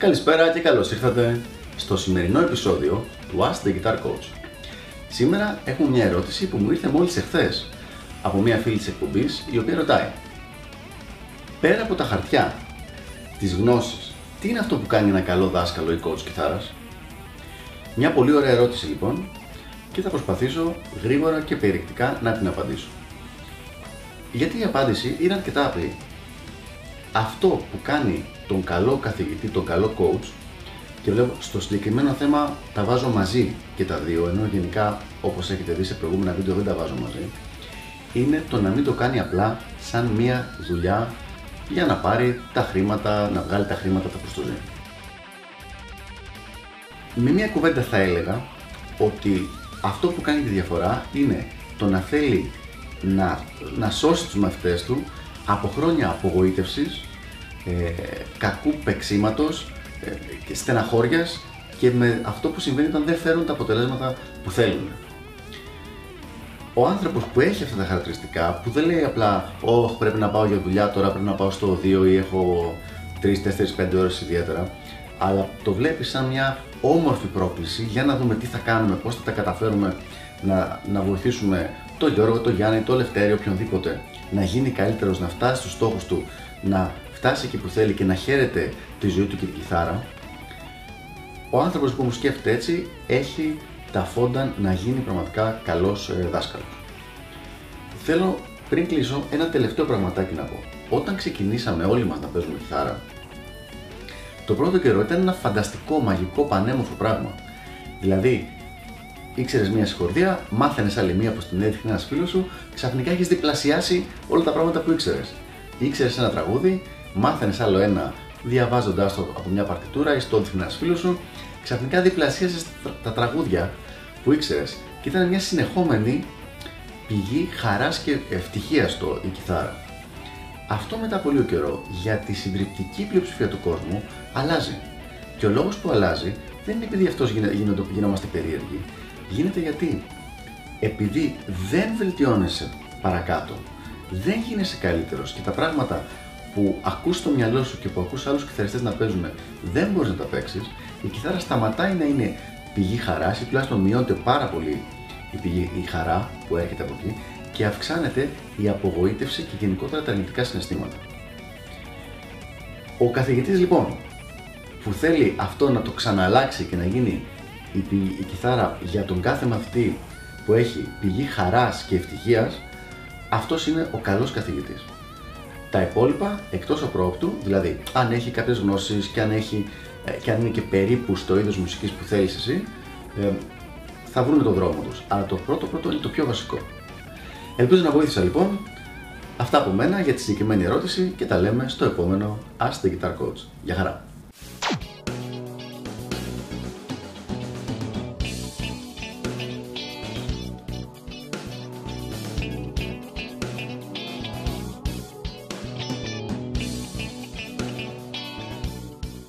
Καλησπέρα και καλώς ήρθατε στο σημερινό επεισόδιο του Ask the Guitar Coach. Σήμερα έχουμε μια ερώτηση που μου ήρθε μόλις εχθές από μια φίλη της εκπομπής η οποία ρωτάει Πέρα από τα χαρτιά, τις γνώσεις, τι είναι αυτό που κάνει ένα καλό δάσκαλο ή coach κιθάρας; Μια πολύ ωραία ερώτηση λοιπόν και θα προσπαθήσω γρήγορα και περιεκτικά να την απαντήσω. Γιατί η απάντηση είναι αρκετά απλή. Αυτό που κάνει τον καλό καθηγητή, τον καλό coach και βλέπω στο συγκεκριμένο θέμα τα βάζω μαζί και τα δύο, ενώ γενικά όπως έχετε δει σε προηγούμενα βίντεο δεν τα βάζω μαζί, είναι το να μην το κάνει απλά σαν μία δουλειά για να πάρει τα χρήματα, να βγάλει τα χρήματα τα προς το ζήν. Με μία κουβέντα θα έλεγα ότι αυτό που κάνει τη διαφορά είναι το να θέλει να, να σώσει τους μαθητές του από χρόνια απογοήτευσης, ε, κακού παίξήματος, ε, στεναχώριας και με αυτό που συμβαίνει όταν δεν φέρουν τα αποτελέσματα που θέλουν. Ο άνθρωπος που έχει αυτά τα χαρακτηριστικά, που δεν λέει απλά «Ωχ, πρέπει να πάω για δουλειά, τώρα πρέπει να πάω στο 2 ή έχω 3, 4, 5 ώρες ιδιαίτερα», αλλά το βλέπει σαν μια όμορφη πρόκληση για να δούμε τι θα κάνουμε, πώς θα τα καταφέρουμε να, να βοηθήσουμε τον Γιώργο, τον Γιάννη, τον Λευτέρη, οποιονδήποτε να γίνει καλύτερος, να φτάσει στους στόχους του, να φτάσει εκεί που θέλει και να χαίρεται τη ζωή του και την κιθάρα, ο άνθρωπος που μου σκέφτεται έτσι έχει τα φόντα να γίνει πραγματικά καλός ε, δάσκαλος. Θέλω πριν κλείσω ένα τελευταίο πραγματάκι να πω. Όταν ξεκινήσαμε όλοι μας να παίζουμε κιθάρα, το πρώτο καιρό ήταν ένα φανταστικό, μαγικό, πανέμορφο πράγμα. Δηλαδή, ήξερες μία συγχορδία, μάθαινες άλλη μία που την έδειχνε ένας φίλος σου, ξαφνικά έχεις διπλασιάσει όλα τα πράγματα που ήξερες. Ήξερες ένα τραγούδι, μάθαινες άλλο ένα διαβάζοντάς το από μια παρτιτούρα ή στο έδειχνε ένας φίλος σου, ξαφνικά διπλασίασες τα τραγούδια που ήξερες και ήταν μια συνεχόμενη πηγή χαράς και ευτυχίας στο η κιθάρα. Αυτό μετά πολύ καιρό για τη συντριπτική πλειοψηφία του κόσμου αλλάζει. Και ο λόγος που αλλάζει δεν είναι επειδή αυτός γινόμαστε περίεργοι. Γίνεται γιατί επειδή δεν βελτιώνεσαι παρακάτω, δεν γίνεσαι καλύτερος και τα πράγματα που ακούς στο μυαλό σου και που ακούς άλλους κιθαριστές να παίζουν δεν μπορείς να τα παίξεις, η κιθάρα σταματάει να είναι πηγή χαράς ή τουλάχιστον μειώνεται πάρα πολύ η, πηγή, η χαρά που έρχεται από εκεί και αυξάνεται η απογοήτευση και γενικότερα τα αρνητικά συναισθήματα. Ο καθηγητής λοιπόν που θέλει αυτό να το ξαναλλάξει και να γίνει η, η κιθάρα για τον κάθε μαθητή που έχει πηγή χαράς και ευτυχίας, αυτός είναι ο καλός καθηγητής. Τα υπόλοιπα, εκτός απρόπτου, δηλαδή αν έχει κάποιες γνώσεις και αν, έχει, ε, και αν είναι και περίπου στο είδος μουσικής που θέλεις εσύ, ε, θα βρουν τον δρόμο τους. Αλλά το πρώτο πρώτο είναι το πιο βασικό. Ελπίζω να βοήθησα λοιπόν. Αυτά από μένα για τη συγκεκριμένη ερώτηση και τα λέμε στο επόμενο Ask the Guitar Coach. Γεια χαρά!